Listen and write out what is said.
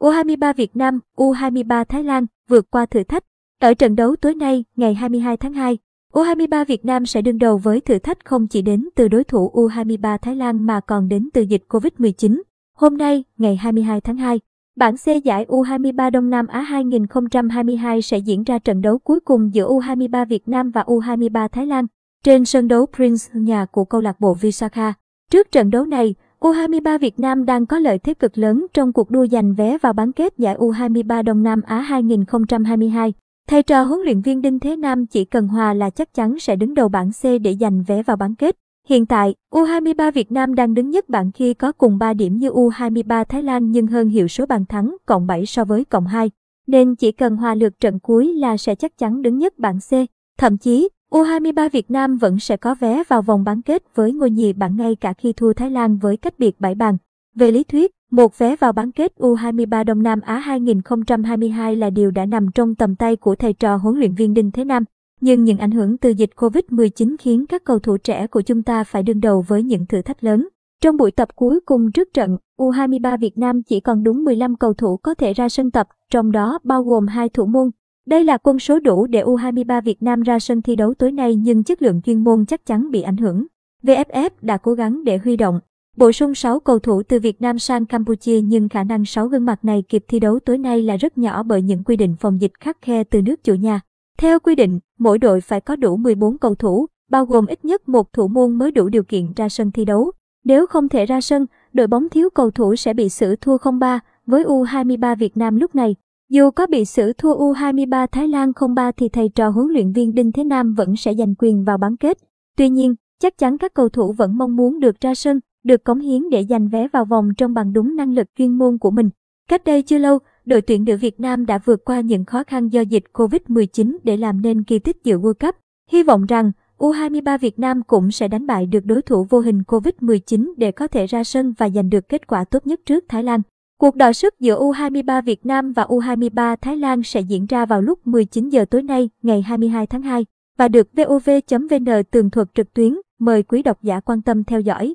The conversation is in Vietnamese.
U23 Việt Nam, U23 Thái Lan vượt qua thử thách. Ở trận đấu tối nay, ngày 22 tháng 2, U23 Việt Nam sẽ đương đầu với thử thách không chỉ đến từ đối thủ U23 Thái Lan mà còn đến từ dịch Covid-19. Hôm nay, ngày 22 tháng 2, bảng C giải U23 Đông Nam Á 2022 sẽ diễn ra trận đấu cuối cùng giữa U23 Việt Nam và U23 Thái Lan trên sân đấu Prince nhà của câu lạc bộ Visakha. Trước trận đấu này, U23 Việt Nam đang có lợi thế cực lớn trong cuộc đua giành vé vào bán kết giải U23 Đông Nam Á 2022. Thầy trò huấn luyện viên Đinh Thế Nam chỉ cần hòa là chắc chắn sẽ đứng đầu bảng C để giành vé vào bán kết. Hiện tại, U23 Việt Nam đang đứng nhất bảng khi có cùng 3 điểm như U23 Thái Lan nhưng hơn hiệu số bàn thắng cộng 7 so với cộng 2. Nên chỉ cần hòa lượt trận cuối là sẽ chắc chắn đứng nhất bảng C. Thậm chí, U23 Việt Nam vẫn sẽ có vé vào vòng bán kết với ngôi nhì bảng ngay cả khi thua Thái Lan với cách biệt 7 bàn. Về lý thuyết, một vé vào bán kết U23 Đông Nam Á 2022 là điều đã nằm trong tầm tay của thầy trò huấn luyện viên Đinh Thế Nam. Nhưng những ảnh hưởng từ dịch Covid-19 khiến các cầu thủ trẻ của chúng ta phải đương đầu với những thử thách lớn. Trong buổi tập cuối cùng trước trận, U23 Việt Nam chỉ còn đúng 15 cầu thủ có thể ra sân tập, trong đó bao gồm hai thủ môn. Đây là quân số đủ để U23 Việt Nam ra sân thi đấu tối nay nhưng chất lượng chuyên môn chắc chắn bị ảnh hưởng. VFF đã cố gắng để huy động, bổ sung 6 cầu thủ từ Việt Nam sang Campuchia nhưng khả năng 6 gương mặt này kịp thi đấu tối nay là rất nhỏ bởi những quy định phòng dịch khắc khe từ nước chủ nhà. Theo quy định, mỗi đội phải có đủ 14 cầu thủ, bao gồm ít nhất một thủ môn mới đủ điều kiện ra sân thi đấu. Nếu không thể ra sân, đội bóng thiếu cầu thủ sẽ bị xử thua 0-3 với U23 Việt Nam lúc này. Dù có bị xử thua U23 Thái Lan 0-3 thì thầy trò huấn luyện viên Đinh Thế Nam vẫn sẽ giành quyền vào bán kết. Tuy nhiên, chắc chắn các cầu thủ vẫn mong muốn được ra sân, được cống hiến để giành vé vào vòng trong bằng đúng năng lực chuyên môn của mình. Cách đây chưa lâu, đội tuyển nữ Việt Nam đã vượt qua những khó khăn do dịch Covid-19 để làm nên kỳ tích dự World Cup. Hy vọng rằng U23 Việt Nam cũng sẽ đánh bại được đối thủ vô hình Covid-19 để có thể ra sân và giành được kết quả tốt nhất trước Thái Lan. Cuộc đọ sức giữa U23 Việt Nam và U23 Thái Lan sẽ diễn ra vào lúc 19 giờ tối nay, ngày 22 tháng 2 và được VOV.VN tường thuật trực tuyến. Mời quý độc giả quan tâm theo dõi.